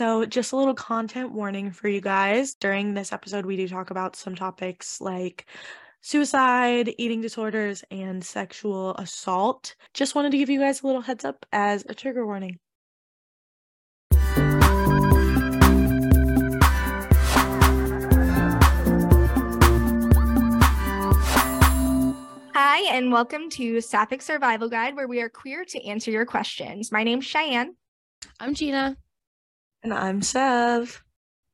So, just a little content warning for you guys. During this episode, we do talk about some topics like suicide, eating disorders, and sexual assault. Just wanted to give you guys a little heads up as a trigger warning. Hi, and welcome to Sapphic Survival Guide, where we are queer to answer your questions. My name's Cheyenne. I'm Gina. And I'm Sev.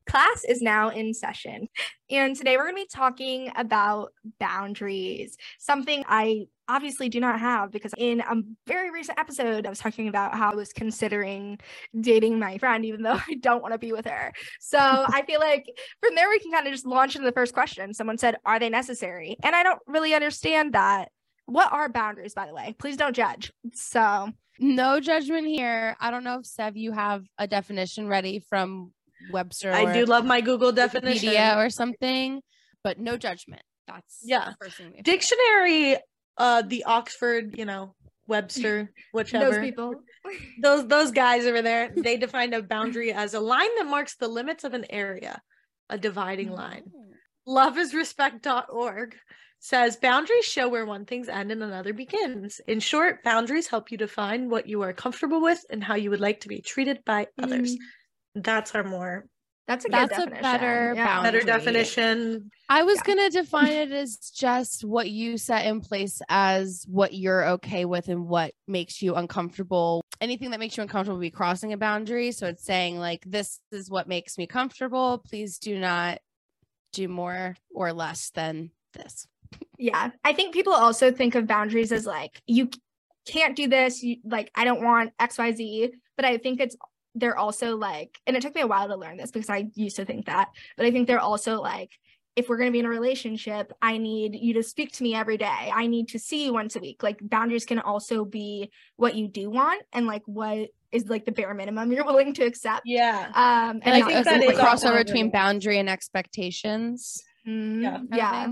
Class is now in session. And today we're going to be talking about boundaries, something I obviously do not have because in a very recent episode, I was talking about how I was considering dating my friend, even though I don't want to be with her. So I feel like from there, we can kind of just launch into the first question. Someone said, Are they necessary? And I don't really understand that. What are boundaries, by the way? Please don't judge. So, no judgment here. I don't know if Sev, you have a definition ready from Webster. I do love my Google definition or something, but no judgment. That's yeah. Dictionary uh the Oxford, you know, Webster, whichever. those people. those those guys over there, they defined a boundary as a line that marks the limits of an area, a dividing line. Mm. Loveisrespect.org says boundaries show where one thing's end and another begins. In short, boundaries help you define what you are comfortable with and how you would like to be treated by mm. others. That's our more that's a that's a better yeah. better definition. I was yeah. gonna define it as just what you set in place as what you're okay with and what makes you uncomfortable. Anything that makes you uncomfortable be crossing a boundary. So it's saying like this is what makes me comfortable. Please do not do more or less than this. Yeah. I think people also think of boundaries as like you can't do this, you like I don't want XYZ, but I think it's they're also like, and it took me a while to learn this because I used to think that, but I think they're also like, if we're going to be in a relationship, I need you to speak to me every day. I need to see you once a week. Like boundaries can also be what you do want and like what is like the bare minimum you're willing to accept. Yeah. Um, and, and I think that is a crossover between boundary and expectations. Mm-hmm. Yeah. Yeah.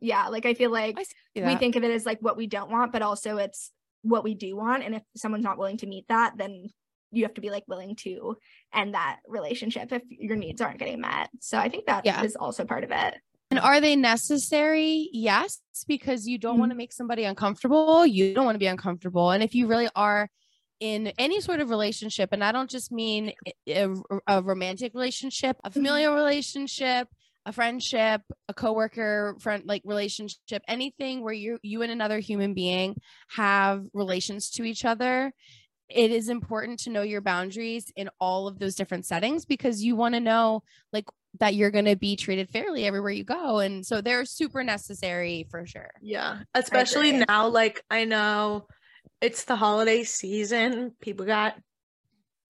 Yeah. Like I feel like I we think of it as like what we don't want, but also it's what we do want. And if someone's not willing to meet that, then you have to be like willing to end that relationship if your needs aren't getting met. So I think that yeah. is also part of it. And are they necessary? Yes, because you don't mm-hmm. want to make somebody uncomfortable. You don't want to be uncomfortable. And if you really are in any sort of relationship, and I don't just mean a, a romantic relationship, a mm-hmm. familial relationship, a friendship, a coworker friend like relationship, anything where you you and another human being have relations to each other, it is important to know your boundaries in all of those different settings because you want to know like that you're going to be treated fairly everywhere you go. And so they're super necessary for sure. Yeah. Especially now like i know it's the holiday season. People got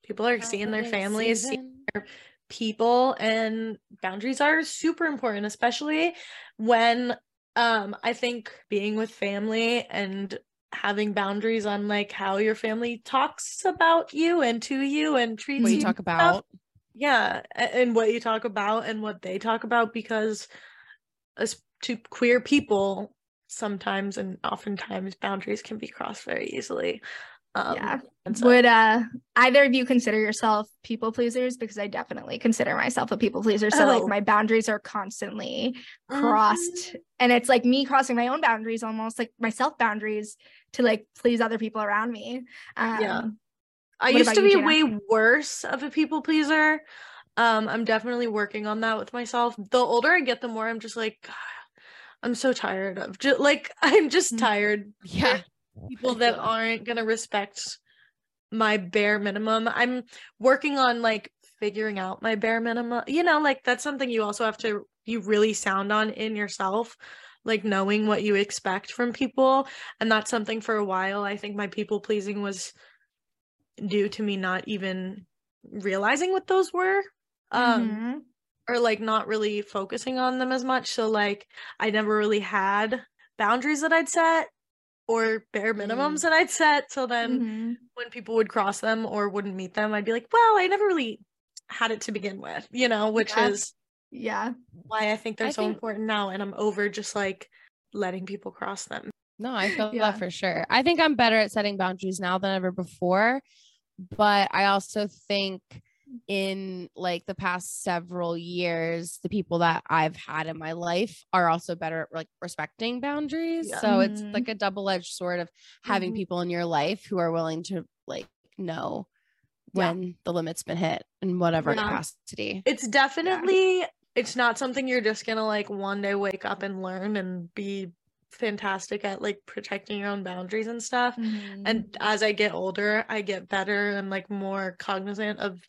people are holiday seeing their families seeing their people and boundaries are super important especially when um i think being with family and having boundaries on like how your family talks about you and to you and treats what you. talk about. Yeah, and what you talk about and what they talk about because as to queer people sometimes and oftentimes boundaries can be crossed very easily. Um, yeah. So- Would uh either of you consider yourself people pleasers? Because I definitely consider myself a people pleaser. So oh. like my boundaries are constantly crossed, mm-hmm. and it's like me crossing my own boundaries, almost like my self boundaries to like please other people around me. Um, yeah. I used to be way worse of a people pleaser. Um, I'm definitely working on that with myself. The older I get, the more I'm just like, I'm so tired of just like I'm just mm. tired. Yeah people that aren't going to respect my bare minimum. I'm working on like figuring out my bare minimum. You know, like that's something you also have to be really sound on in yourself, like knowing what you expect from people. And that's something for a while. I think my people pleasing was due to me not even realizing what those were. Um mm-hmm. or like not really focusing on them as much. So like I never really had boundaries that I'd set or bare minimums mm. that I'd set. So then mm-hmm. when people would cross them or wouldn't meet them, I'd be like, well, I never really had it to begin with, you know, which yeah. is yeah why I think they're I so think... important now. And I'm over just like letting people cross them. No, I feel yeah. that for sure. I think I'm better at setting boundaries now than ever before. But I also think in like the past several years, the people that I've had in my life are also better at like respecting boundaries. Yeah. So it's like a double-edged sword of having Mhm. people in your life who are willing to like know Yeah. when the limit's been hit in whatever Yeah. capacity. It's definitely it's not something you're just gonna like one day wake up and learn and be fantastic at like protecting your own boundaries and stuff. Mhm. And as I get older, I get better and like more cognizant of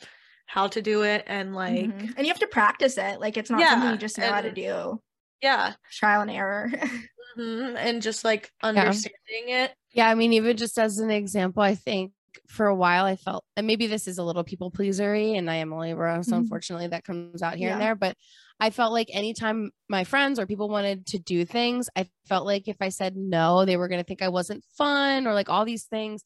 how to do it and like Mhm. and you have to practice it. Like it's not something you just know how to do. yeah. Trial and error. mhm, And just like understanding it. Yeah, I mean, even just as an example, I think for a while I felt, and maybe this is a little people pleasery, and I am a Libra, so Mhm. unfortunately that comes out here and there. But I felt like anytime my friends or people wanted to do things, I felt like if I said no, they were going to think I wasn't fun or like all these things.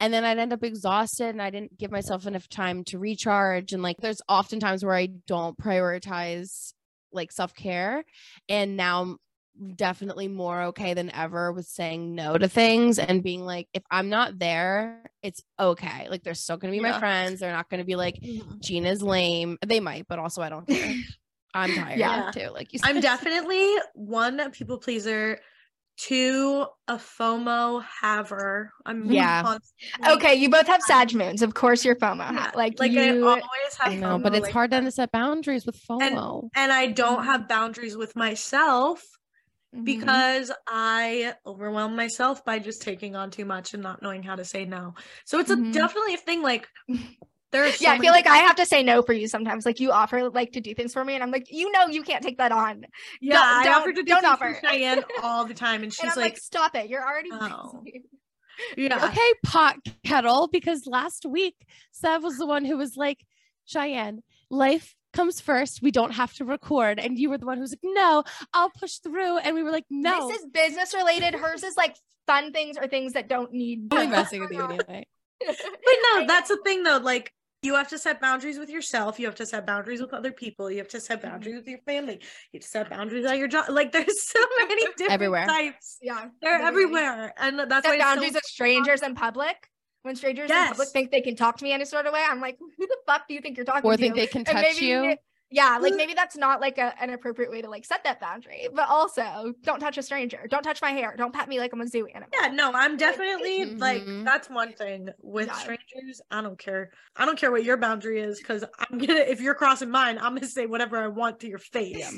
And then I'd end up exhausted and I didn't give myself enough time to recharge. And like there's often times where I don't prioritize like self care. And now I'm definitely more okay than ever with saying no to things and being like, if I'm not there, it's okay. Like they're still going to be my friends. They're not going to be like, Mhm. Gina's lame. They might, but also I don't care. I'm tired Yeah. too. Like you said. I'm definitely one a people pleaser, two a FOMO haver. I'm Yeah. constantly- okay, you both have Sag moons. Of course, you're FOMO. Yeah, Like, like I you. always have I know, FOMO, but it's like, hard then to set boundaries with FOMO. and I don't Mhm. have boundaries with myself Mhm. because I overwhelm myself by just taking on too much and not knowing how to say no. So it's Mhm. a definitely a thing. Like there are so yeah, I feel like I have to say no for you sometimes. Like you offer like to do things for me, and I'm like, you know, you can't take that on. yeah, don't- I don't- offer to do don't things offer. for Cheyenne all the time, and and she's I'm like, like, stop it. You're already Oh. busy. yeah, okay, pot kettle, because last week Sev was the one who was like, Cheyenne, life comes first. We don't have to record. And you were the one who was like, no, I'll push through. And we were like, no. This is business related. Hers is like fun things or things that don't need. I'm only messing with you anyway. But no, that's the thing though. Like you have to set boundaries with yourself. You have to set boundaries with other people. You have to set Mm-hmm. boundaries with your family. You have to set boundaries at your job. Like there's so many different Everywhere. types. Yeah, They're literally. everywhere, and that's Set why boundaries it's so with strangers in public. When strangers in public think they can talk to me any sort of way, I'm like, who the fuck do you think you're talking Or to? think they can touch maybe- you. Yeah, like maybe that's not like a, an appropriate way to like set that boundary. But also, don't touch a stranger. Don't touch my hair. Don't pat me like I'm a zoo animal. Yeah, no, I'm definitely like Mhm. that's one thing with Yeah. strangers. I don't care. I don't care what your boundary is because I'm gonna if you're crossing mine, I'm gonna say whatever I want to your face.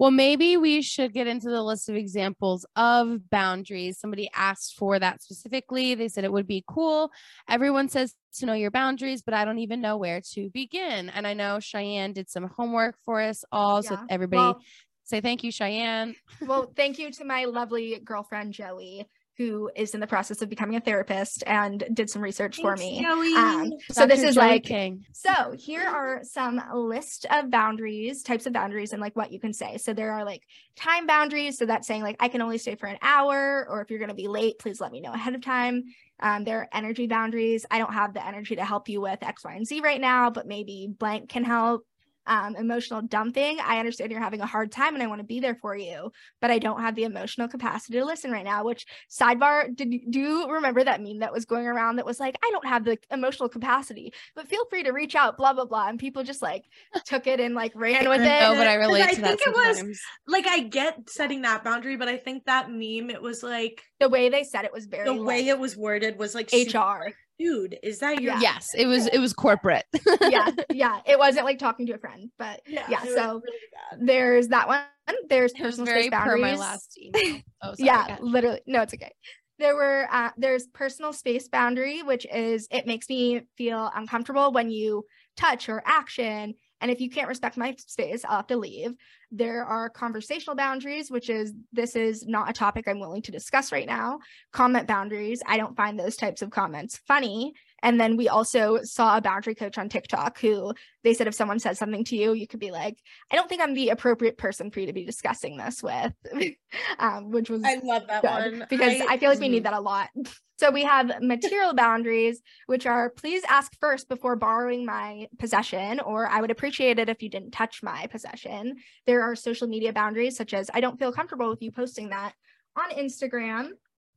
Well, maybe we should get into the list of examples of boundaries. Somebody asked for that specifically. They said it would be cool. Everyone says to know your boundaries, but I don't even know where to begin. And I know Cheyenne did some homework for us all. So everybody Well, say thank you, Cheyenne. well, thank you to my lovely girlfriend Joey, who is in the process of becoming a therapist and did some research for me. Um, so this is Joey like King. So here are some list of boundaries, types of boundaries, and like what you can say. So there are like time boundaries. So that's saying like I can only stay for an hour, or if you're going to be late, please let me know ahead of time. Um, there are energy boundaries. I don't have the energy to help you with X, Y, and Z right now, but maybe blank can help. Um, emotional dumping. I understand you're having a hard time and I want to be there for you, but I don't have the emotional capacity to listen right now. Which sidebar, did you, do you remember that meme that was going around that was like, I don't have the emotional capacity, but feel free to reach out, blah blah blah, and people just like took it and like ran with it. No, but I Because relate I to that think it was- like I get setting that boundary, but I think that meme it was like the way they said it was very the way like, it was worded was like super, HR. like, dude, is that your Yeah. Yes, it was it was corporate. yeah, yeah. It wasn't like talking to a friend, but yeah. it was so really there's that one. There's It personal very space per boundaries. my last email. Oh, sorry, yeah, go literally. No, it's okay. There were uh, there's personal space boundary, which is it makes me feel uncomfortable when you touch or action. And if you can't respect my space, I'll have to leave. There are conversational boundaries, which is this is not a topic I'm willing to discuss right now. Comment boundaries. I don't find those types of comments funny. And then we also saw a boundary coach on TikTok who they said if someone says something to you, you could be like, I don't think I'm the appropriate person for you to be discussing this with, um, which was I love that one because I, feel like we need that a lot. So we have material boundaries, which are please ask first before borrowing my possession, or I would appreciate it if you didn't touch my possession. There are social media boundaries, such as I don't feel comfortable with you posting that on Instagram.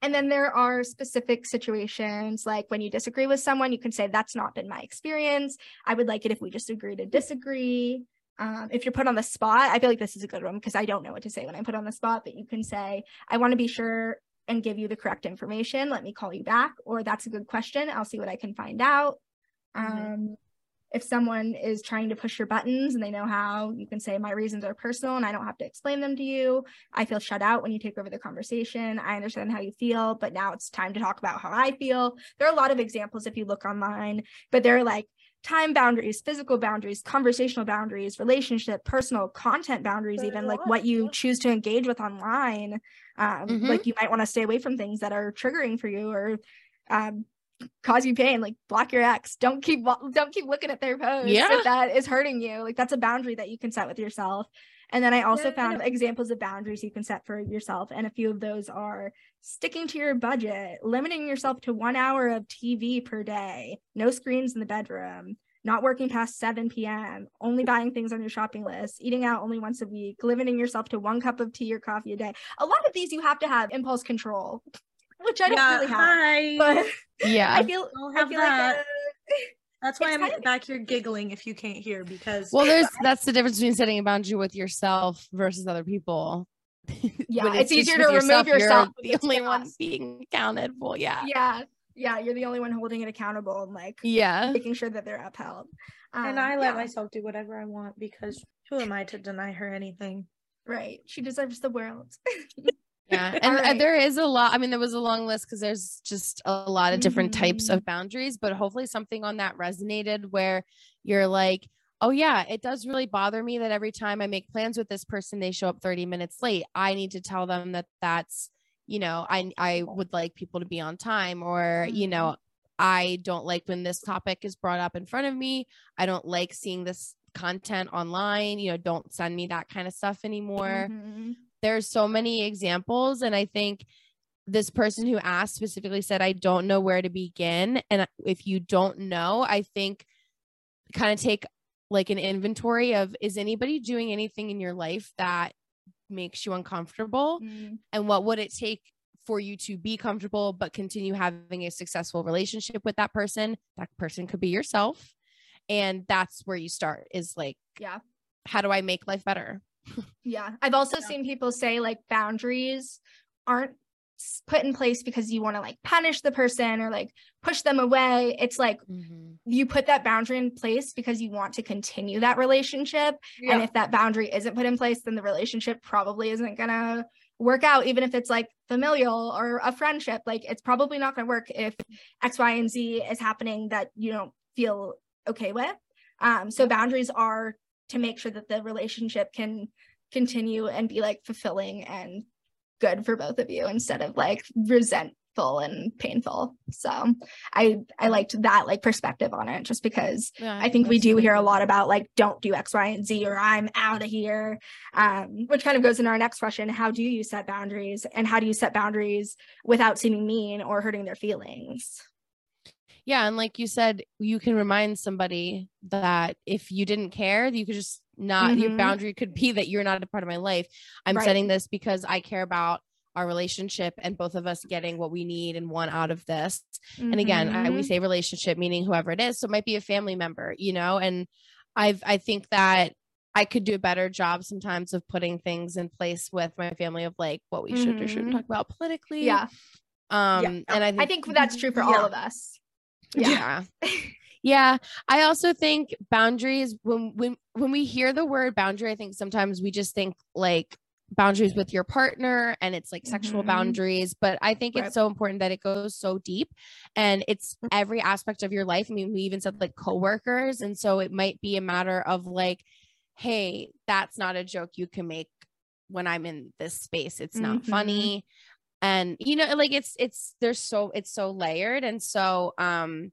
And then there are specific situations like when you disagree with someone, you can say, That's not been my experience. I would like it if we just agree to disagree. Um, if you're put on the spot, I feel like this is a good one because I don't know what to say when I'm put on the spot, but you can say, I want to be sure and give you the correct information. Let me call you back. Or that's a good question. I'll see what I can find out. Mm-hmm. Um, if someone is trying to push your buttons and they know how, you can say, My reasons are personal and I don't have to explain them to you. I feel shut out when you take over the conversation. I understand how you feel, but now it's time to talk about how I feel. There are a lot of examples if you look online, but they're like, time boundaries, physical boundaries, conversational boundaries, relationship, personal content boundaries, even like what you choose to engage with online. Um, mm-hmm. Like you might want to stay away from things that are triggering for you or um, cause you pain. Like block your ex. Don't keep don't keep looking at their posts yeah. if that is hurting you. Like that's a boundary that you can set with yourself. And then I also yeah, found examples of boundaries you can set for yourself. And a few of those are sticking to your budget, limiting yourself to one hour of TV per day, no screens in the bedroom, not working past 7 p.m., only buying things on your shopping list, eating out only once a week, limiting yourself to one cup of tea or coffee a day. A lot of these you have to have impulse control, which I don't yeah, really have. Hi. But yeah, I feel, I'll feel that. like. Uh, that's why I'm back here giggling if you can't hear because well, there's that's the difference between setting a boundary with yourself versus other people. Yeah, it's, it's easier to remove yourself. the only one being accounted for. Yeah. Yeah. Yeah. You're the only one holding it accountable and like yeah, making sure that they're upheld. Um, and I let yeah. myself do whatever I want because who am I to deny her anything? Right. She deserves the world. Yeah and right. there is a lot i mean there was a long list because there's just a lot of different mm-hmm. types of boundaries but hopefully something on that resonated where you're like oh yeah it does really bother me that every time i make plans with this person they show up 30 minutes late i need to tell them that that's you know i i would like people to be on time or mm-hmm. you know i don't like when this topic is brought up in front of me i don't like seeing this content online you know don't send me that kind of stuff anymore mm-hmm there's so many examples and i think this person who asked specifically said i don't know where to begin. And if you don't know i think kind of take like an inventory of is anybody doing anything in your life that makes you uncomfortable? Mm. and what would it take for you to be comfortable but continue having a successful relationship with that person? That person could be yourself. And that's where you start is like yeah. how do i make life better yeah. I've also yeah. seen people say like boundaries aren't put in place because you want to like punish the person or like push them away. It's like mm-hmm. you put that boundary in place because you want to continue that relationship. Yeah. And if that boundary isn't put in place, then the relationship probably isn't going to work out, even if it's like familial or a friendship. Like it's probably not going to work if X, Y, and Z is happening that you don't feel okay with. Um, so boundaries are to make sure that the relationship can continue and be like fulfilling and good for both of you instead of like resentful and painful. So I I liked that like perspective on it just because yeah, I think we do hear a lot about like don't do X, Y, and Z or I'm out of here. Um, which kind of goes into our next question. How do you set boundaries and how do you set boundaries without seeming mean or hurting their feelings? Yeah. And like you said, you can remind somebody that if you didn't care, you could just not, mm-hmm. your boundary could be that you're not a part of my life. I'm right. setting this because I care about our relationship and both of us getting what we need and want out of this. Mm-hmm. And again, I, we mm-hmm. say relationship, meaning whoever it is. So it might be a family member, you know, and I've, I think that I could do a better job sometimes of putting things in place with my family of like what we mm-hmm. should or shouldn't mm-hmm. talk about politically. Yeah. Um, yeah. and I think, I think that's true for yeah. all of us yeah. yeah. I also think boundaries when when when we hear the word boundary, I think sometimes we just think like boundaries with your partner and it's like sexual mm-hmm. boundaries but i think right. it's so important that it goes so deep and it's mm. every aspect of your life i mean we even said like coworkers and so it might be a matter of like hey that's not a joke you can make when i'm in this space it's not mm-hmm. funny and you know like it's it's there's so it's so layered and so um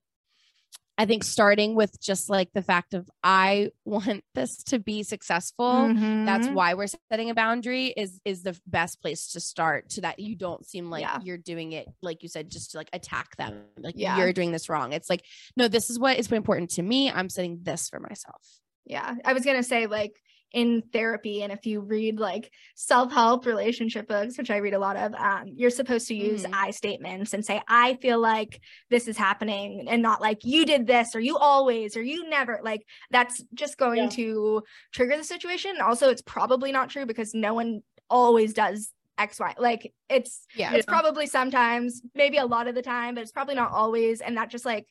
I think starting with just like the fact of I want this to be successful. Mm-hmm. That's why we're setting a boundary is is the best place to start so that you don't seem like yeah. you're doing it like you said just to like attack them. Like yeah. you're doing this wrong. It's like no, this is what is important to me. I'm setting this for myself. Yeah. I was going to say, like, in therapy and if you read like self-help relationship books which i read a lot of um, you're supposed to use mm-hmm. i statements and say i feel like this is happening and not like you did this or you always or you never like that's just going yeah. to trigger the situation also it's probably not true because no one always does X, Y. Like it's yeah, it's probably sometimes, maybe a lot of the time, but it's probably not always. And that just like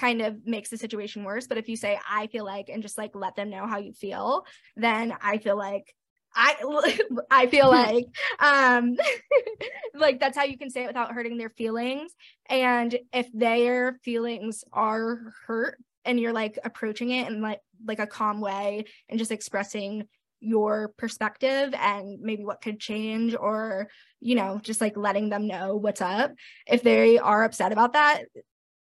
kind of makes the situation worse. But if you say, I feel like, and just like let them know how you feel, then I feel like I I feel like um like that's how you can say it without hurting their feelings. And if their feelings are hurt and you're like approaching it in like like a calm way and just expressing your perspective and maybe what could change or you know just like letting them know what's up if they are upset about that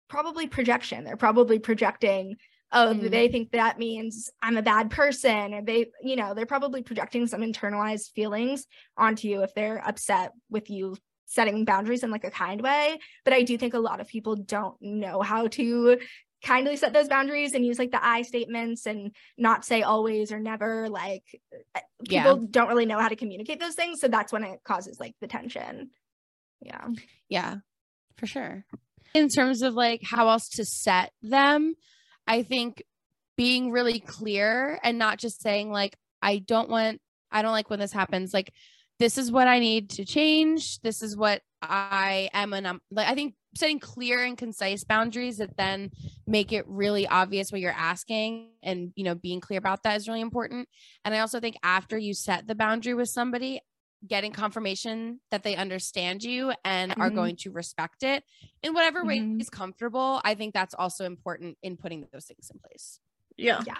probably projection. They're probably projecting, oh, mm. they think that means I'm a bad person. Or they, you know, they're probably projecting some internalized feelings onto you if they're upset with you setting boundaries in like a kind way. But I do think a lot of people don't know how to kindly set those boundaries and use like the I statements and not say always or never. Like uh, people yeah. don't really know how to communicate those things. So that's when it causes like the tension. Yeah. Yeah, for sure in terms of like how else to set them, I think being really clear and not just saying like I don't want I don't like when this happens like this is what I need to change. This is what I am and I'm um, like I think setting clear and concise boundaries that then make it really obvious what you're asking and you know being clear about that is really important. And I also think after you set the boundary with somebody, getting confirmation that they understand you and mm-hmm. are going to respect it in whatever mm-hmm. way is comfortable. I think that's also important in putting those things in place. Yeah. Yeah.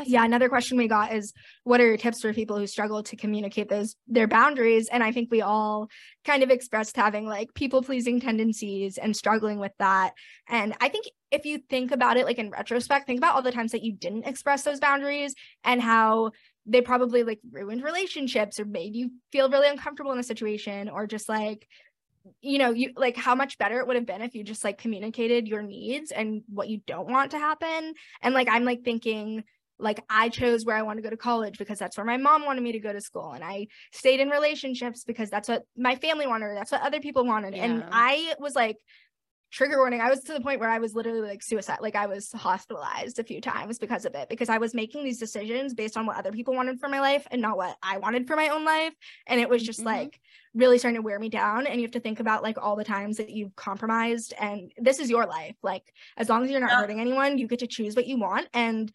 That's yeah, another question we got is what are your tips for people who struggle to communicate those their boundaries? And I think we all kind of expressed having like people pleasing tendencies and struggling with that. And I think if you think about it like in retrospect, think about all the times that you didn't express those boundaries and how they probably like ruined relationships or made you feel really uncomfortable in a situation or just like you know you like how much better it would have been if you just like communicated your needs and what you don't want to happen and like i'm like thinking like I chose where I want to go to college because that's where my mom wanted me to go to school and I stayed in relationships because that's what my family wanted that's what other people wanted yeah. and I was like trigger warning. I was to the point where I was literally like suicide. Like I was hospitalized a few times because of it, because I was making these decisions based on what other people wanted for my life and not what I wanted for my own life. And it was just mm-hmm. like really starting to wear me down. And you have to think about like all the times that you've compromised. And this is your life. Like as long as you're not yeah. hurting anyone, you get to choose what you want. And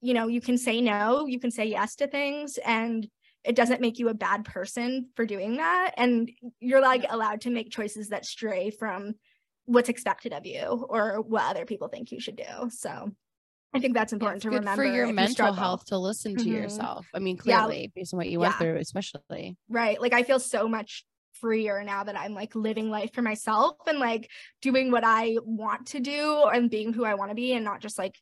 you know, you can say no, you can say yes to things. And it doesn't make you a bad person for doing that and you're like allowed to make choices that stray from what's expected of you or what other people think you should do. So I think that's important to remember for your mental you health to listen to mm-hmm. yourself. I mean, clearly, yeah. based on what you went yeah. through, especially. Right. Like I feel so much freer now that I'm like living life for myself and like doing what I want to do and being who I want to be and not just like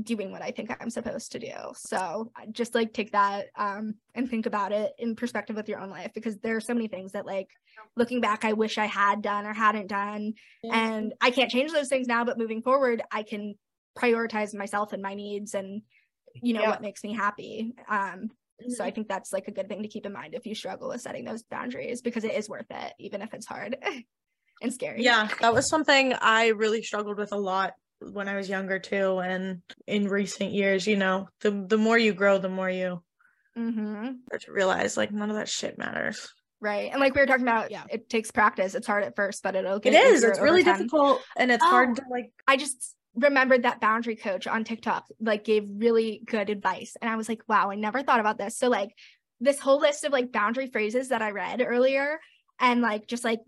doing what I think I'm supposed to do. So just like take that um and think about it in perspective with your own life because there are so many things that like looking back I wish I had done or hadn't done yeah. and I can't change those things now but moving forward I can prioritize myself and my needs and you know yeah. what makes me happy. Um mm-hmm. so I think that's like a good thing to keep in mind if you struggle with setting those boundaries because it is worth it even if it's hard and scary. Yeah, that was something I really struggled with a lot when I was younger too, and in recent years, you know, the the more you grow, the more you mm-hmm. start to realize like none of that shit matters. Right, and like we were talking about, yeah, it takes practice. It's hard at first, but it'll get it is. It's really time. difficult, and it's oh, hard to like. I just remembered that boundary coach on TikTok like gave really good advice, and I was like, wow, I never thought about this. So like this whole list of like boundary phrases that I read earlier and like just like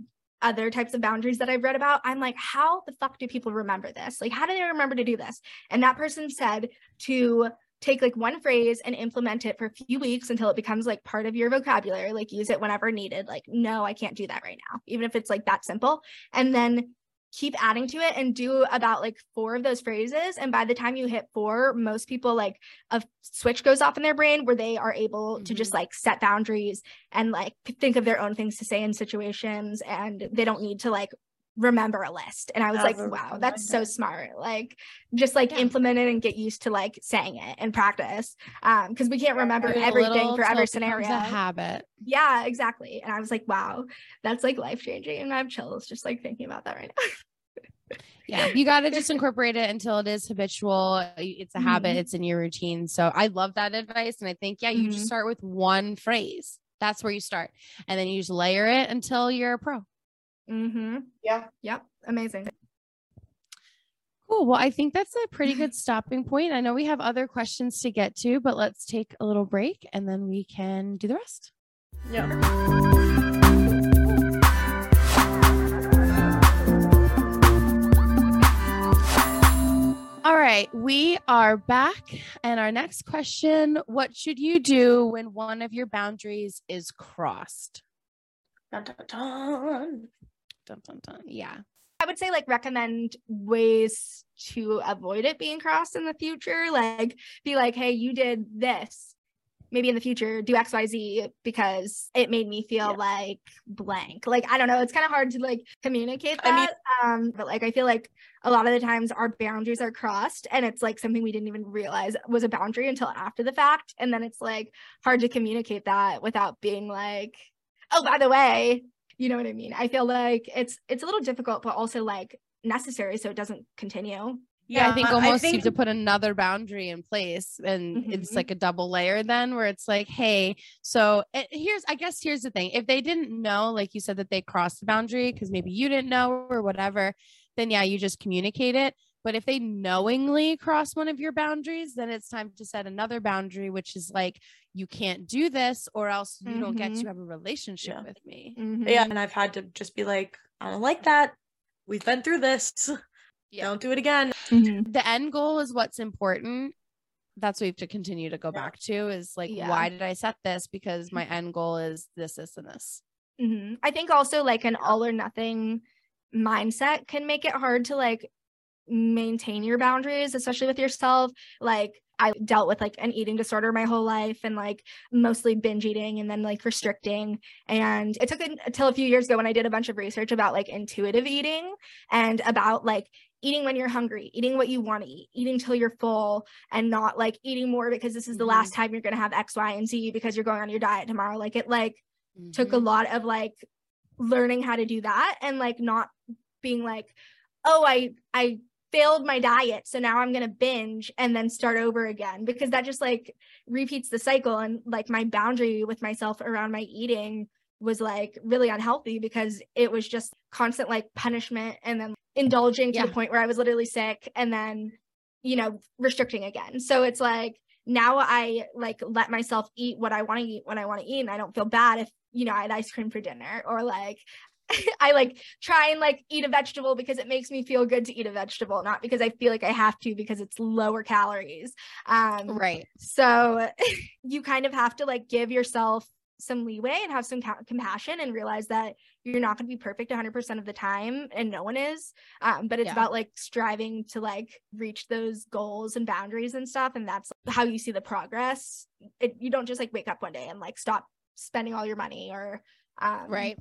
other types of boundaries that I've read about, I'm like, how the fuck do people remember this? Like, how do they remember to do this? And that person said to take like one phrase and implement it for a few weeks until it becomes like part of your vocabulary, like use it whenever needed. Like, no, I can't do that right now, even if it's like that simple. And then keep adding to it and do about like four of those phrases and by the time you hit four most people like a switch goes off in their brain where they are able mm-hmm. to just mm-hmm. like set boundaries and like think of their own things to say in situations and they don't need to like remember a list. And I was like, wow, that's so smart. Like just like Yeah. implement it and get used to like saying it and practice. Um, because we can't remember a everything for every scenario. A habit. Yeah, exactly. And I was like, wow, that's like life changing. And I have chills just like thinking about that right now. Yeah, you got to just incorporate it until it is habitual. It's a habit. Mhm. It's in your routine. So I love that advice, and I think yeah, you just Mhm. start with one phrase. That's where you start, and then you just layer it until you're a pro. Mm-hmm. Yeah. Yep. Amazing. Cool. Well, I think that's a pretty good stopping point. I know we have other questions to get to, but let's take a little break and then we can do the rest. Yeah. All right, we are back. And our next question What should you do when one of your boundaries is crossed? Dun, dun, dun. Dun, dun, dun. Yeah. I would say like recommend ways to avoid it being crossed in the future. Like be like, hey, you did this. Maybe in the future, do XYZ because it made me feel Yeah. like blank. Like, I don't know. It's kind of hard to like communicate I mean- that. um, but like I feel like a lot of the times our boundaries are crossed and it's like something we didn't even realize was a boundary until after the fact. And then it's like hard to communicate that without being like, oh, by the way, you know what I mean? I feel like it's it's a little difficult, but also like necessary so it doesn't continue. Yeah, I think I almost you have to put another boundary in place, and it's Mhm. like a double layer then, where it's like, hey, so eh, here's, I guess, here's the thing: if they didn't know, like you said, that they crossed the boundary because maybe you didn't know or whatever, then yeah, you just communicate it. But if they knowingly cross one of your boundaries, then it's time to set another boundary, which is like, you can't do this, or else you don't get Mhm. to have a relationship Yeah. with me. Yeah, and I've had to just be like, I don't like that. We've been through this. Yeah. Don't do it again. Mhm. the end goal is what's important that's what we have to continue to go Yeah. back to is like Yeah. why did i set this because my end goal is this this and this Mhm. I think also like an all or nothing mindset can make it hard to like maintain your boundaries, especially with yourself. Like I dealt with like an eating disorder my whole life and like mostly binge eating and then like restricting. And it took until a few years ago when I did a bunch of research about like intuitive eating and about like eating when you're hungry, eating what you want to eat, eating till you're full and not like eating more because this is the last time you're going to have X, Y, and Z because you're going on your diet tomorrow. Like it like took a Mhm. lot of like learning how to do that and like not being like oh i i failed my diet so now i'm going to binge and then start over again because that just like repeats the cycle and like my boundary with myself around my eating was like really unhealthy because it was just constant like punishment and then indulging to Yeah. the point where i was literally sick and then you know restricting again so it's like now I like let myself eat what I want to eat when I want to eat and I don't feel bad if you know I had ice cream for dinner or like I like try and like eat a vegetable because it makes me feel good to eat a vegetable not because I feel like I have to because it's lower calories. Um right. so you kind of have to like give yourself some leeway and have some ca- compassion and realize that you're not going to be perfect 100% of the time and no one is. Um, but it's Yeah. about like striving to like reach those goals and boundaries and stuff and that's how you see the progress. It, you don't just like wake up one day and like stop spending all your money or um, right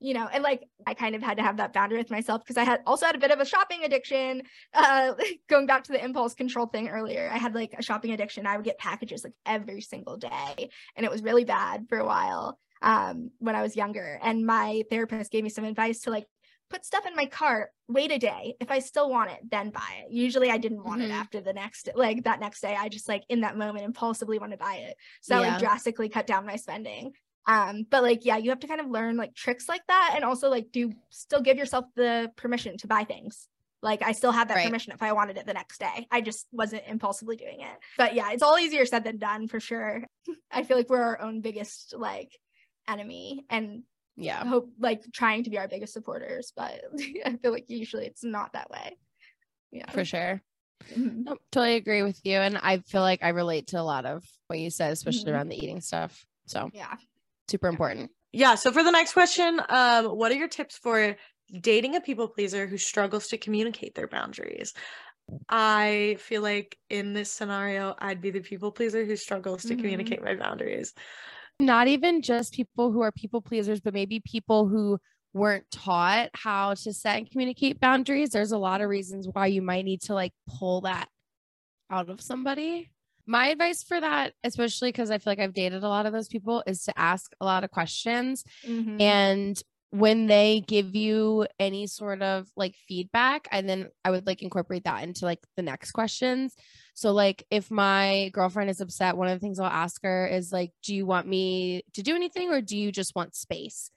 you know and like i kind of had to have that boundary with myself because i had also had a bit of a shopping addiction uh going back to the impulse control thing earlier. I had like a shopping addiction. I would get packages like every single day and it was really bad for a while um when i was younger. And my therapist gave me some advice to like put stuff in my cart wait a day. If i still want it then buy it. Usually i didn't want it Mhm. after the next like that next day. I just like in that moment impulsively want to buy it. So Yeah. would drastically cut down my spending um but like yeah you have to kind of learn like tricks like that and also like do still give yourself the permission to buy things. Like i still had that Right. permission if i wanted it the next day. I just wasn't impulsively doing it. But yeah it's all easier said than done for sure. I feel like we're our own biggest like enemy and yeah. hope like trying to be our biggest supporters but i feel like usually it's not that way. Yeah. For sure. Mhm. Nope, totally agree with you and i feel like i relate to a lot of what you said especially Mhm. around the eating stuff so. Yeah super important Yeah. So for the next question, um, what are your tips for dating a people pleaser who struggles to communicate their boundaries? I feel like in this scenario, I'd be the people pleaser who struggles to Mhm. communicate my boundaries. not even just people who are people pleasers, but maybe people who weren't taught how to set and communicate boundaries, there's a lot of reasons why you might need to like pull that out of somebody. My advice for that, especially because I feel like I've dated a lot of those people, is to ask a lot of questions. Mhm. And when they give you any sort of like feedback, and then I would like incorporate that into like the next questions. So, like, if my girlfriend is upset, one of the things I'll ask her is like, Do you want me to do anything or do you just want space?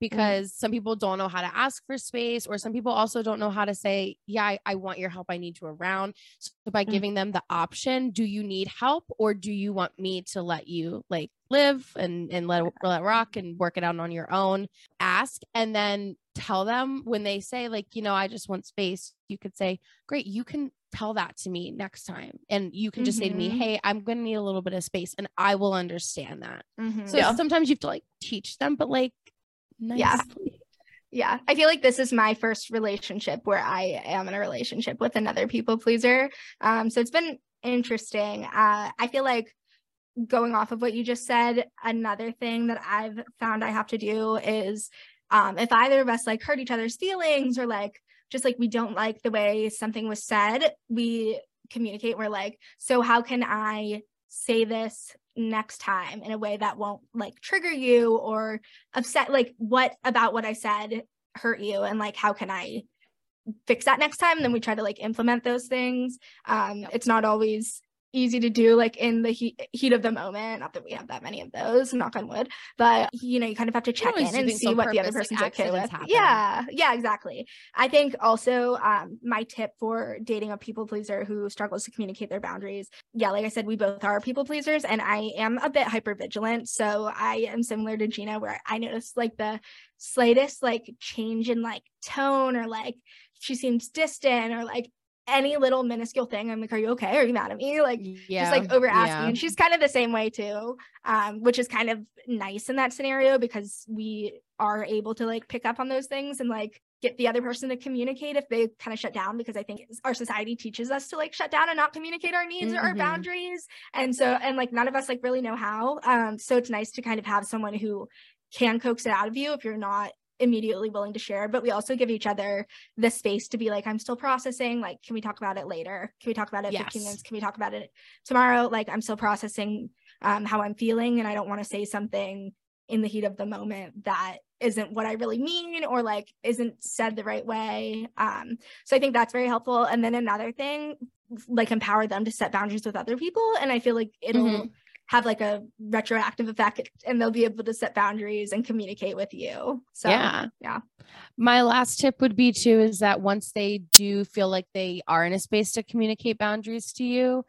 Because some people don't know how to ask for space, or some people also don't know how to say, Yeah, I, I want your help. I need you around. So, by Mm. giving them the option, do you need help or do you want me to let you like live and, and let, let it rock and work it out on your own? Ask and then tell them when they say, like, you know, I just want space, you could say, Great, you can tell that to me next time. And you can just say to me, Mhm. Hey, I'm going to need a little bit of space and I will understand that. Mhm. So Yeah. sometimes you have to like teach them, but like, Yeah. Yeah, I feel like this is my first relationship where I am in a relationship with another people pleaser. Um, so it's been interesting. Uh, I feel like going off of what you just said, another thing that I've found I have to do is um, if either of us like hurt each other's feelings or like just like we don't like the way something was said, we communicate. We're like, so how can I say this next time in a way that won't like trigger you or upset? Like, what about what I said hurt you? And like, how can I fix that next time? And then we try to like implement those things. Um. It's not always easy to do like in the heat, heat of the moment not that we have that many of those knock on wood but you know you kind of have to check in and see what the other purpose, like, person's okay with happen. yeah yeah exactly i think also um my tip for dating a people pleaser who struggles to communicate their boundaries yeah like i said we both are people pleasers and i am a bit hyper vigilant so i am similar to gina where i notice like the slightest like change in like tone or like she seems distant or like any little minuscule thing i'm like are you okay are you mad at me like Yeah. just like over asking. yeah. And she's kind of the same way too, um, which is kind of nice in that scenario because we are able to like pick up on those things and like get the other person to communicate if they kind of shut down because I think our society teaches us to like shut down and not communicate our needs or our Mhm. boundaries. And so and like none of us like really know how. Um, so it's nice to kind of have someone who can coax it out of you if you're not immediately willing to share but we also give each other the space to be like i'm still processing like can we talk about it later? Can we talk about it in 15 Yes. minutes? Can we talk about it tomorrow? Like i'm still processing um, how i'm feeling and i don't want to say something in the heat of the moment that isn't what i really mean or like isn't said the right way. Um, so i think that's very helpful. And then another thing like empower them to set boundaries with other people and i feel like it'll Mhm. Have like a retroactive effect and they'll be able to set boundaries and communicate with you so Yeah. yeah My last tip would be too is that once they do feel like they are in a space to communicate boundaries to you,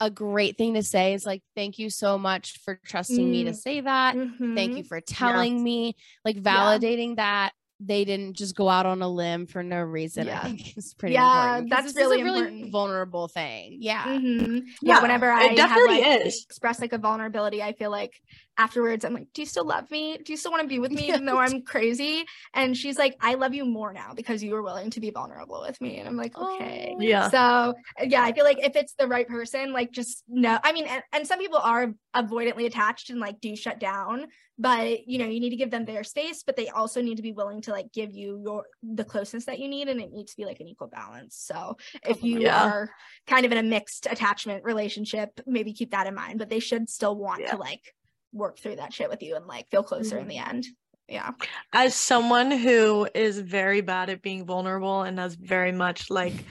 a great thing to say is like, thank you so much for trusting me to Mm. say that. Thank you for telling me, like validating that they didn't just go out on a limb for no reason. Yeah. I think is pretty Yeah, important. 'cause that's this is really a really important. vulnerable thing. Yeah. Mhm. Yeah, Yeah, whenever I it definitely have like is. expressed like a vulnerability, I feel like afterwards I'm like, "Do you still love me? Do you still want to be with me even though I'm crazy?" And she's like, "I love you more now because you were willing to be vulnerable with me." And I'm like, "Okay." Oh, Yeah. So yeah, I feel like if it's the right person, like just no. I mean, and, and some people are avoidantly attached and like do shut down, but you know, you need to give them their space, but they also need to be willing to like give you your the closeness that you need, and it needs to be like an equal balance. So if you Yeah. are kind of in a mixed attachment relationship, maybe keep that in mind. But they should still want Yeah. to like work through that shit with you and like feel closer in the end. Yeah. As someone who is very bad at being vulnerable and has very much like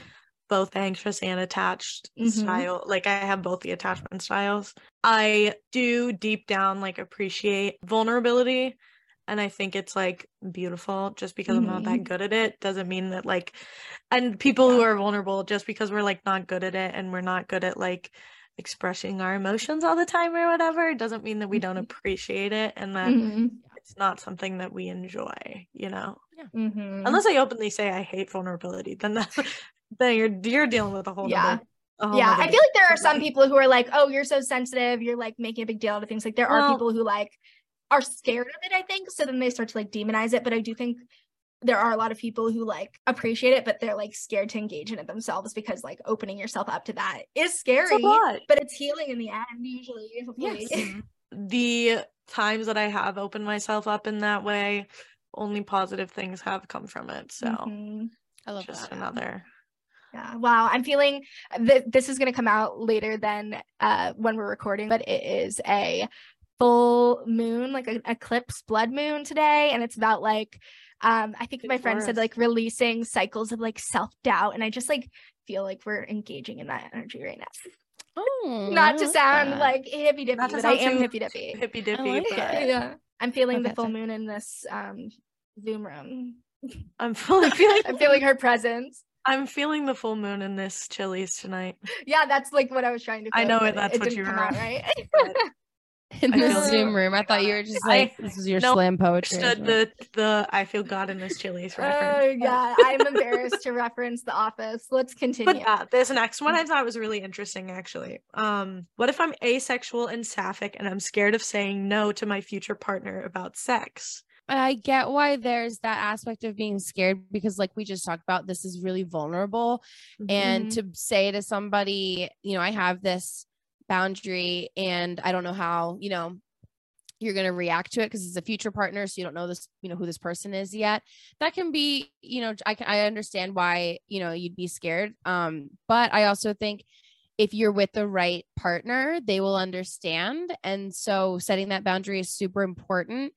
both anxious and attached Mhm. style, like I have both the attachment styles, I do deep down like appreciate vulnerability. And I think it's like beautiful just because I'm not that good at it doesn't mean that like, and people who are vulnerable just because we're like not good at it and we're not good at like expressing our emotions all the time or whatever doesn't mean that we don't Mhm. appreciate it and that Mhm. it's not something that we enjoy, you know. Mhm. Unless I openly say I hate vulnerability, then that, then you're you're dealing with a whole Yeah. nother- a whole yeah i feel like there are some people who are like oh you're so sensitive you're like making a big deal out of things like there are people who like are scared of it i think so then they start to like demonize it but i do think there are a lot of people who like appreciate it but they're like scared to engage in it themselves because like opening yourself up to that is It's scary lot. but it's healing in the end usually hopefully. Yes. the times that I have opened myself up in that way only positive things have come from it. So Mhm. I love just that. another. Yeah. Wow. I'm feeling th- this is going to come out later than uh, when we're recording, but it is a full moon, like an eclipse blood moon today. And it's about like, um, I think Good my friend for said like releasing cycles of like self doubt. And I just like feel like we're engaging in that energy right now. Oh, Not to sound that. like hippy dippy, but I am hippy dippy. Hippy dippy, like. Yeah. I'm feeling the full sorry. moon in this um, Zoom room. I'm fully feeling. I'm feeling her presence. I'm feeling the full moon in this Chili's tonight. Yeah, that's like what I was trying to. I know it- that's it what you come were- out right. In the Zoom room. I thought you were just like I- this is your no, slam poetry. or Understood the the I feel God in this Chili's Oh reference. yeah, I'm embarrassed to reference The Office. Let's continue. But yeah, this next one I thought was really interesting actually. Um, what if I'm asexual and sapphic and I'm scared of saying no to my future partner about sex? And I get why there's that aspect of being scared because, like we just talked about, this is really vulnerable. And Mhm. to say to somebody, you know, I have this boundary and I don't know how, you know, you're going to react to it because it's a future partner. So you don't know this, you know, who this person is yet. That can be, you know, I I understand why, you know, you'd be scared. Um, but I also think if you're with the right partner, they will understand. And so setting that boundary is super important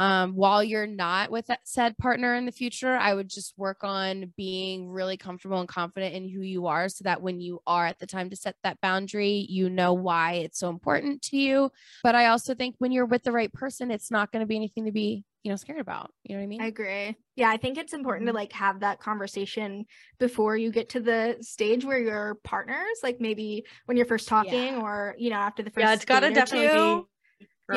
um, while you're not with that said partner in the future, I would just work on being really comfortable and confident in who you are so that when you are at the time to set that boundary, you know why it's so important to you. But I also think when you're with the right person, it's not going to be anything to be, you know, scared about. You know what I mean? I agree. Yeah, I think it's important to like have that conversation before you get to the stage where you're partners, like maybe when you're first talking or, you know, after the first yeah, it's gotta definitely two. be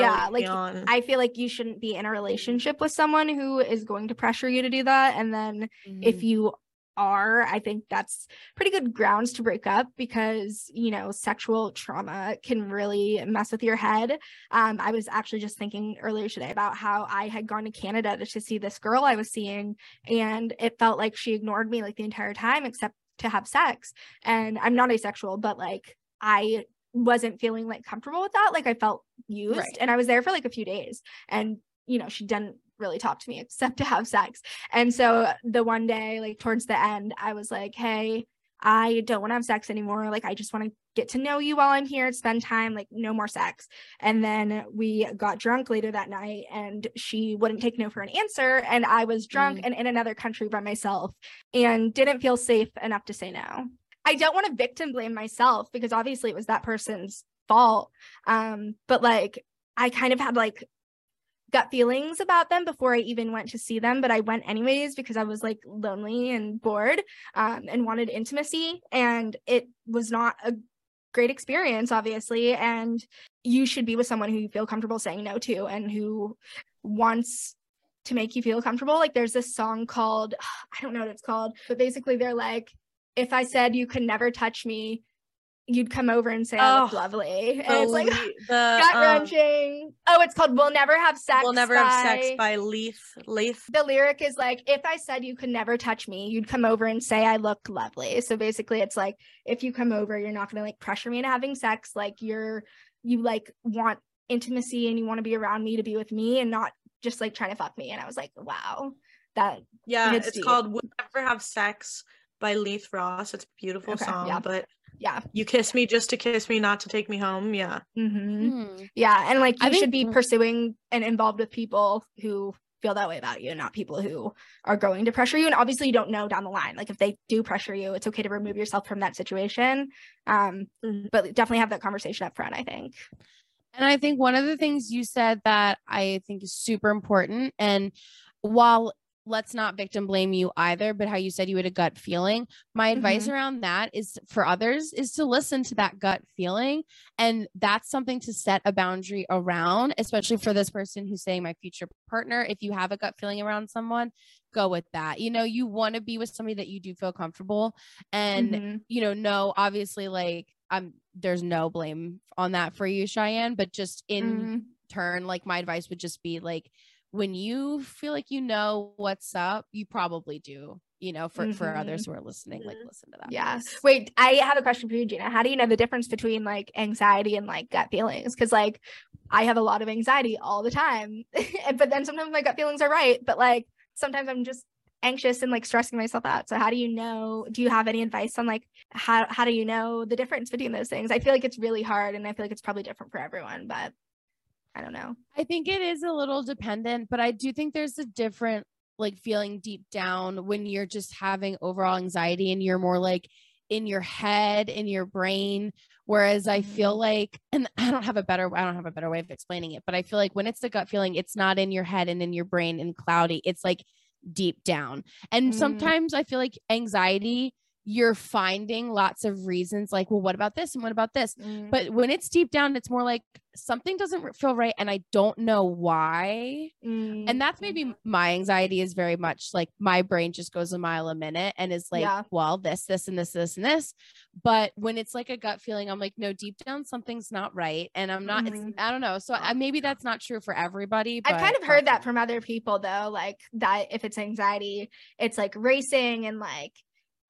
Yeah, like, on. I feel like you shouldn't be in a relationship with someone who is going to pressure you to do that. And then if Mhm. you are, I think that's pretty good grounds to break up because, you know, sexual trauma can really mess with your head. Um, I was actually just thinking earlier today about how I had gone to Canada to, to see this girl I was seeing, and it felt like she ignored me like the entire time except to have sex. And I'm not asexual, but like I wasn't feeling like comfortable with that. Like I felt used, Right. and I was there for like a few days, and you know, she didn't really talk to me except to have sex. And so the one day, like towards the end, I was like, hey, I don't want to have sex anymore. Like, I just want to get to know you while I'm here, spend time, like, no more sex. And then we got drunk later that night, and she wouldn't take no for an answer. And I was drunk Mm. and in another country by myself and didn't feel safe enough to say no. I don't want to victim blame myself because obviously it was that person's fault. Um, but like, I kind of had like gut feelings about them before I even went to see them, but I went anyways because I was like lonely and bored um, and wanted intimacy. And it was not a great experience, obviously. And you should be with someone who you feel comfortable saying no to and who wants to make you feel comfortable. Like there's this song called, I don't know what it's called, but basically they're like, if I said you could never touch me, you'd come over and say I look Oh, lovely. And The it's like the gut um, wrenching. Oh, it's called We'll Never Have Sex. We'll never have sex by- Leaf. Leith. the lyric is like, if I said you could never touch me, you'd come over and say I look lovely. So basically it's like if you come over, you're not gonna like pressure me into having sex. Like you're you like want intimacy and you want to be around me to be with me and not just like trying to fuck me. And I was like, wow, that Yeah, It's it's deep. called "We'll Never Have Sex" by Leith Ross. It's a beautiful Okay, song, yeah. but yeah. you kiss me just to kiss me, not to take me home. Yeah, hmm Hmm. Yeah. And like I you should think- be pursuing and involved with people who feel that way about you, not people who are going to pressure you. And obviously you don't know down the line. Like if they do pressure you, it's okay to remove yourself from that situation. Um, Mhm. but definitely have that conversation up front, I think. And I think one of the things you said that I think is super important, and while let's not victim blame you either, but how you said you had a gut feeling, my advice around that is for others is to listen to that gut feeling. And that's something to set a boundary around, especially for this person who's saying my future partner. If you have a gut feeling around someone, go with that. You know, you want to be with somebody that you do feel comfortable and Mhm. you know, no, obviously, like I'm there's no blame on that for you, Cheyenne, but just in Mhm. turn, like my advice would just be like when you feel like you know what's up, you probably do, you know, for for Mhm. others who are listening, like Mhm. listen to that. Yeah. Wait, I have a question for you, Gina. How do you know the difference between like anxiety and like gut feelings? Because like I have a lot of anxiety all the time. but then sometimes my gut feelings are right, but like sometimes I'm just anxious and like stressing myself out. So how do you know do you have any advice on like how how do you know the difference between those things? I feel like it's really hard and I feel like it's probably different for everyone, but I don't know. I think it is a little dependent, but I do think there's a different like feeling deep down when you're just having overall anxiety and you're more like in your head, in your brain. Whereas I feel Mhm. like, and I don't have a better, I don't have a better way of explaining it, but I feel like when it's the gut feeling, it's not in your head and in your brain and cloudy. It's like deep down. And Mm. sometimes I feel like anxiety, you're finding lots of reasons like, well, what about this? And what about this? Mm. But when it's deep down, it's more like something doesn't feel right. And I don't know why. Mm. And that's maybe my anxiety is very much like my brain just goes a mile a minute and is like, Yeah. well, this, this, and this, this, and this. But when it's like a gut feeling, I'm like, no, deep down, something's not right. And I'm not, it's, Mhm. I don't know. So I, maybe that's not true for everybody. But I've kind of heard that from other people though, like that if it's anxiety, it's like racing and like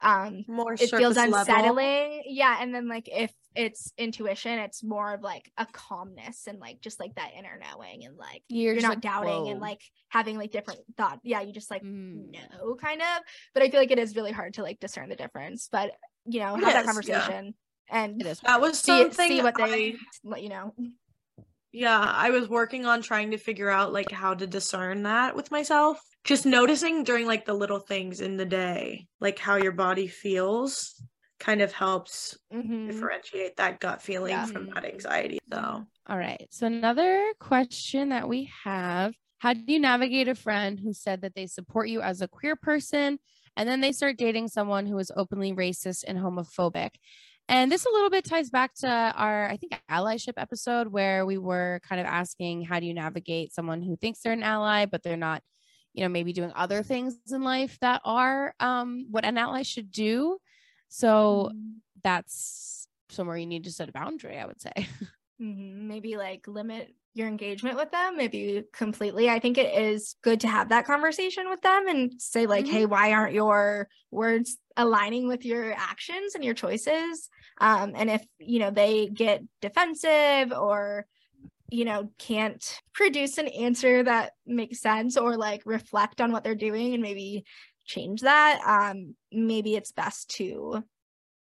um More it feels surface level. unsettling. Yeah. And then like if it's intuition, it's more of like a calmness and like just like that inner knowing and like you're, you're, just not like, doubting and like having like different thought. Yeah, you just like Mm. know kind of. But I feel like it is really hard to like discern the difference. But you know, It have that is, yeah. conversation and It is. That was see something see what they let you know. Yeah, I was working on trying to figure out like how to discern that with myself. Just noticing during like the little things in the day, like how your body feels kind of helps Mhm. differentiate that gut feeling Yeah. from that anxiety. So, All right. So another question that we have, how do you navigate a friend who said that they support you as a queer person and then they start dating someone who is openly racist and homophobic? And this a little bit ties back to our, I think, allyship episode where we were kind of asking, how do you navigate someone who thinks they're an ally, but they're not, you know, maybe doing other things in life that are um, what an ally should do. So Mhm. that's somewhere you need to set a boundary, I would say. Mhm. maybe like limit your engagement with them maybe completely i think it is good to have that conversation with them and say like Mhm. hey why aren't your words aligning with your actions and your choices um and if you know they get defensive or you know can't produce an answer that makes sense or like reflect on what they're doing and maybe change that um maybe it's best to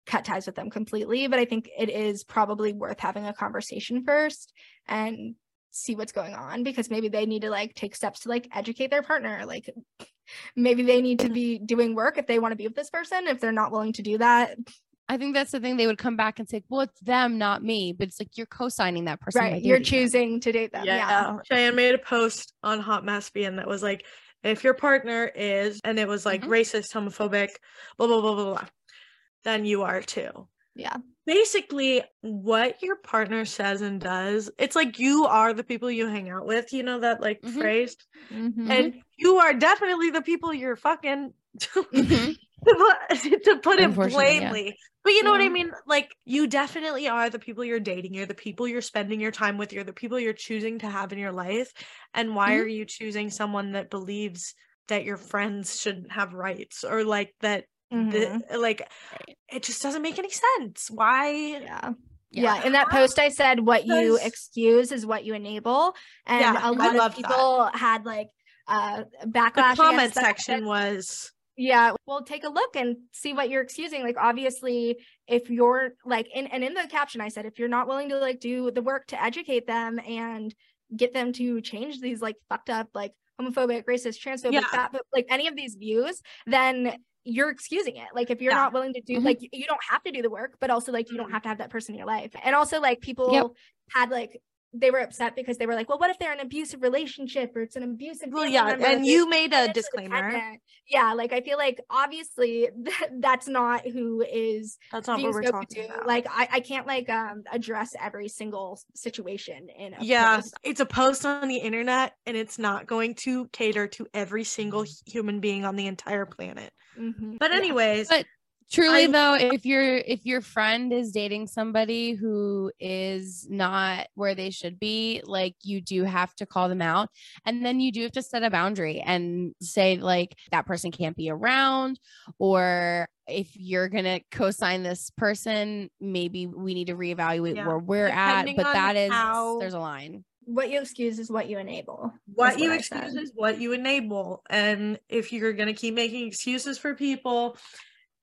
cut ties with them completely but i think it is probably worth having a conversation first and see what's going on because maybe they need to like take steps to like educate their partner like maybe they need to be doing work if they want to be with this person. If they're not willing to do that I think that's the thing they would come back and say, well, it's them, not me. But it's like you're co-signing that person. right you're dating them. choosing to date them yeah, Cheyenne made a post on Hot Maspian that was like, if your partner is, and it was like Mhm. racist, homophobic, blah, blah, blah, blah, blah, then you are too. Yeah. Basically, what your partner says and does, it's like you are the people you hang out with. You know that like Mhm. phrase? Mhm. And you are definitely the people you're fucking. To put, it Unfortunately, yeah. plainly. But you know what I mean? Like you definitely are the people you're dating. You're the people you're spending your time with. You're the people you're choosing to have in your life. And why Mhm. are you choosing someone that believes that your friends shouldn't have rights or like that Mhm. the, like Right. it just doesn't make any sense. Why yeah Yeah. Yeah, in that post I said what you excuse is what you enable, and Yeah, a lot of loved that. people had like uh the backlash. against comment that- section was Yeah, well, take a look and see what you're excusing. Like, obviously, if you're like, in, and in the caption, I said, if you're not willing to like do the work to educate them and get them to change these like fucked up, like homophobic, racist, transphobic, Yeah. that, but like any of these views, then you're excusing it. Like, if you're Yeah. not willing to do, Mhm. like, you- don't have to do the work, but also like you don't Mhm. have to have that person in your life. And also, like, people had like they were upset because they were like, well, what if they're in an abusive relationship or it's an abusive well yeah member? and They're you made a disclaimer. Yeah, like I feel like obviously that's not who is that's not what we're talking to. about Like I, I can't like um address every single situation in a yeah post. it's a post on the internet and it's not going to cater to every single human being on the entire planet Mhm. but Yeah. anyways But Truly I'm- though, if your if your friend is dating somebody who is not where they should be, like you do have to call them out and then you do have to set a boundary and say like that person can't be around or if you're going to co-sign this person, maybe we need to reevaluate Yeah. where we're at, but that is how- there's a line. what you excuse is what you enable. what That's you I excuse said. is what you enable. And if you're gonna keep making excuses for people,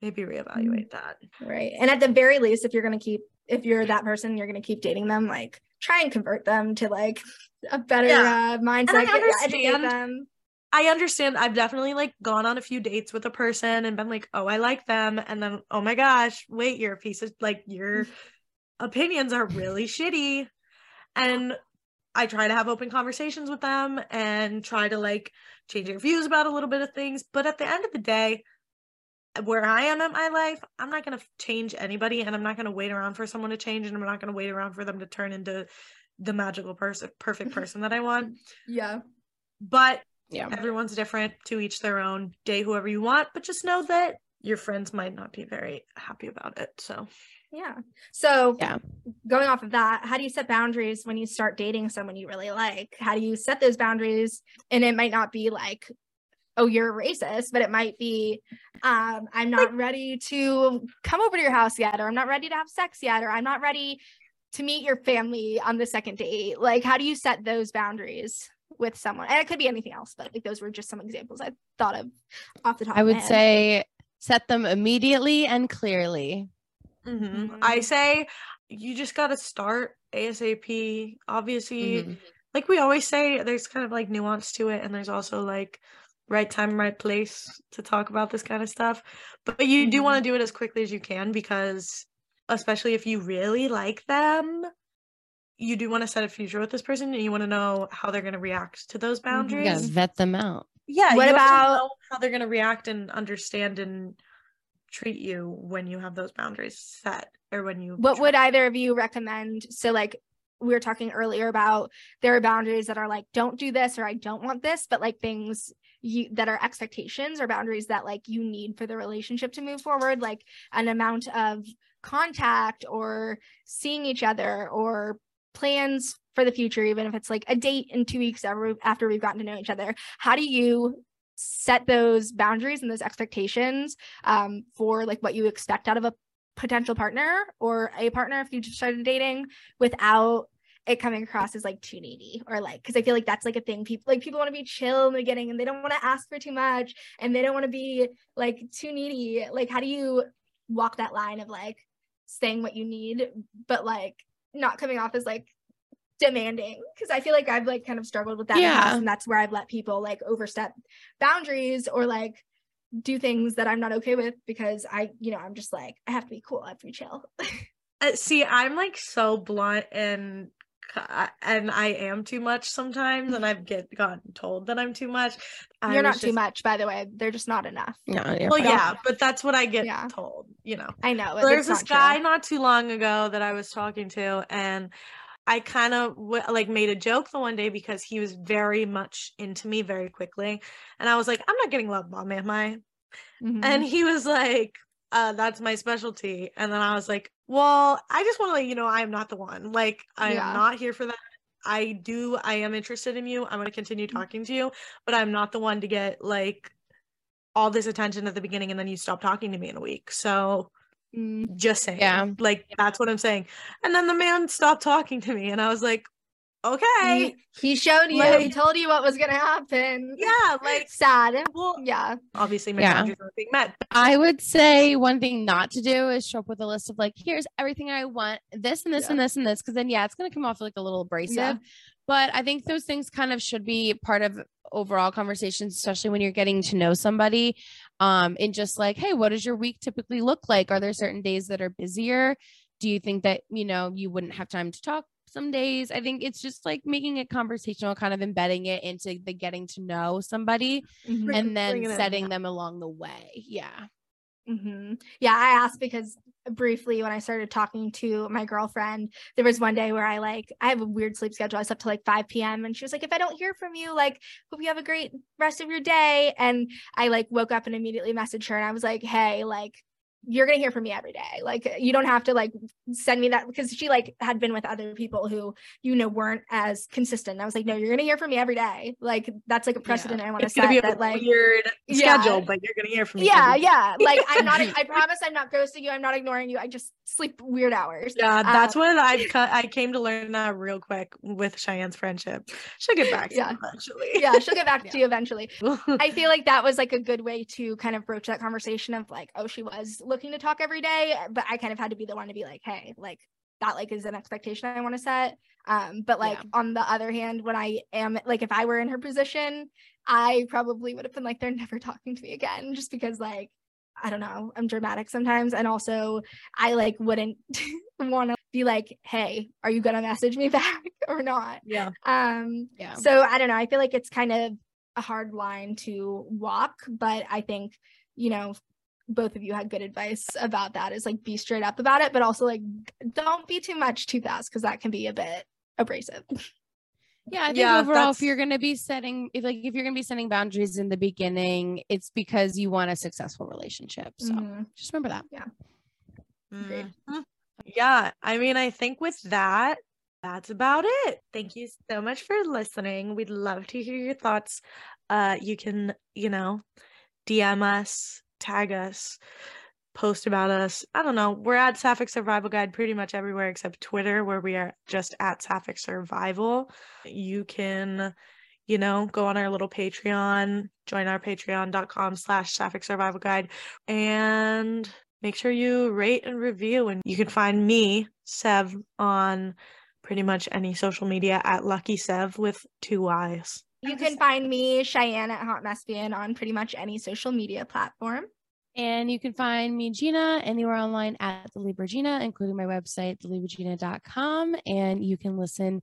maybe reevaluate that. Right. And at the very least, if you're gonna keep if you're that person, you're gonna keep dating them, like try and convert them to like a better Yeah. uh, mindset. I get- yeah, educate understand. them. I understand. I've definitely like gone on a few dates with a person and been like, oh, I like them. And then, oh my gosh, wait, you're a piece of like your opinions are really shitty. And I try to have open conversations with them and try to like change their views about a little bit of things. But at the end of the day, where I am in my life, I'm not going to change anybody and I'm not going to wait around for someone to change and I'm not going to wait around for them to turn into the magical person, perfect person that I want. Yeah. But Yeah. everyone's different to each their own day whoever you want but just know that your friends might not be very happy about it so Yeah. So Yeah. going off of that, how do you set boundaries when you start dating someone you really like? How do you set those boundaries? And it might not be like, oh, you're a racist, but it might be, um, I'm not ready to come over to your house yet, or I'm not ready to have sex yet, or I'm not ready to meet your family on the second date. Like, how do you set those boundaries with someone? And it could be anything else, but like those were just some examples I thought of off the top. I of my would head. say set them immediately and clearly. Mhm. i Mhm. say you just got to start asap obviously Mhm. like we always say there's kind of like nuance to it and there's also like right time right place to talk about this kind of stuff. But, but you do want to do it as quickly as you can because especially if you really like them you do want to set a future with this person and you want to know how they're going to react to those Mhm. Boundaries gotta vet them out. yeah What you have to about- know how they're going to react and understand and treat you when you have those boundaries set or when you what would either of you recommend? So like we were talking earlier about there are boundaries that are like don't do this or i don't want this but like things you that are expectations or boundaries that like you need for the relationship to move forward like an amount of contact or seeing each other or plans for the future even if it's like a date in two weeks after, after we've gotten to know each other. How do you set those boundaries and those expectations um, for like what you expect out of a potential partner or a partner if you just started dating without it coming across as like too needy or like because I feel like that's like a thing people like people want to be chill in the beginning and they don't want to ask for too much and they don't want to be like too needy. Like how do you walk that line of like saying what you need but like not coming off as like demanding because I feel like I've like kind of struggled with that in past Yeah. and that's where I've let people like overstep boundaries or like do things that I'm not okay with because I, you know, I'm just like, I have to be cool. I have to be chill. Uh, see i'm like so blunt and c- I- and i am too much sometimes and i've get gotten told that i'm too much I You're not was too just- much, by the way. They're just not enough. No, you're well fine. yeah but that's what i get Yeah. told you know I know. there's this not true. guy not too long ago that I was talking to, and I kind of w- like made a joke the one day because he was very much into me very quickly, and I was like, "I'm not getting love bomb, am I?" Mhm. And he was like, uh, "That's my specialty," and then I was like, "Well, I just want to let you know I am not the one. Like, I Yeah. am not here for that." I do, I am interested in you. I'm going to continue Mm-hmm. talking to you, but I'm not the one to get like all this attention at the beginning and then you stop talking to me in a week. So, Mm. just saying. Yeah. Like that's what I'm saying. And then the man stopped talking to me and I was like, okay. he, he showed you. he told you what was gonna happen. yeah, like sad. well Yeah. obviously my Yeah. boundaries aren't being met. I would say one thing not to do is show up with a list of like, here's everything I want, this and this Yeah. and this and this. Cause then, yeah, it's going to come off like a little abrasive. Yeah. But I think those things kind of should be part of overall conversations, especially when you're getting to know somebody. Um, and just like, hey, what does your week typically look like? Are there certain days that are busier? Do you think that, you know, you wouldn't have time to talk some days? I think it's just like making it conversational, kind of embedding it into the getting to know somebody Mhm. And then setting them along the way. Yeah. hmm Yeah, I asked because briefly when I started talking to my girlfriend, there was one day where I like I have a weird sleep schedule. I slept till like 5 p.m. and she was like, if I don't hear from you, like hope you have a great rest of your day. And I like woke up and immediately messaged her and I was like, hey, like you're gonna hear from me every day. Like you don't have to like send me that because she like had been with other people who you know weren't as consistent. I was like, no, you're gonna hear from me every day. Like that's like a precedent yeah. I want to set. Be that like weird yeah. schedule, but you're gonna hear from me. Yeah, yeah. Like I'm not. I promise I'm not ghosting you. I'm not ignoring you. I just sleep weird hours. Yeah, that's um, what I I came to learn that real quick with Cheyenne's friendship. She'll get back to yeah. eventually. yeah, she'll get back to you eventually. I feel like that was like a good way to kind of broach that conversation of like, oh, she was looking to talk every day, but I kind of had to be the one to be like, hey, like that like is an expectation I want to set. Um, but like yeah. on the other hand, when I am like if I were in her position, I probably would have been like, they're never talking to me again, just because like I don't know, I'm dramatic sometimes. And also I like wouldn't want to be like, hey, are you gonna message me back or not? Yeah. Um yeah. So I don't know. I feel like it's kind of a hard line to walk, but I think, you know, both of you had good advice about that is like be straight up about it, but also like don't be too much too fast because that can be a bit abrasive. Yeah, I think yeah, overall, if you're gonna be setting if like if you're gonna be setting boundaries in the beginning, it's because you want a successful relationship. So mm-hmm. just remember that. Yeah. Mm-hmm. Yeah. I mean, I think with that, that's about it. Thank you so much for listening. We'd love to hear your thoughts. Uh, you can, you know, DM us tag us, post about us. I don't know. We're at Sapphic Survival Guide pretty much everywhere except Twitter, where we are just at Sapphic Survival. You can, you know, go on our little Patreon, join our patreon.com slash Sapphic Survival Guide, and make sure you rate and review. And you can find me, Sev, on pretty much any social media at Lucky Sev with two Y's. You can find me, Cheyenne at Hot Mespian, on pretty much any social media platform. And you can find me, Gina, anywhere online at the Libra Gina, including my website, thelibragina.com. And you can listen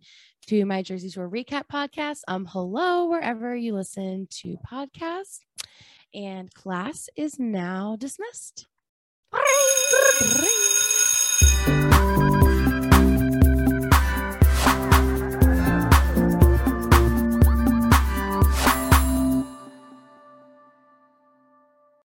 to my Jersey Shore recap podcast. Um, hello, wherever you listen to podcasts. And class is now dismissed.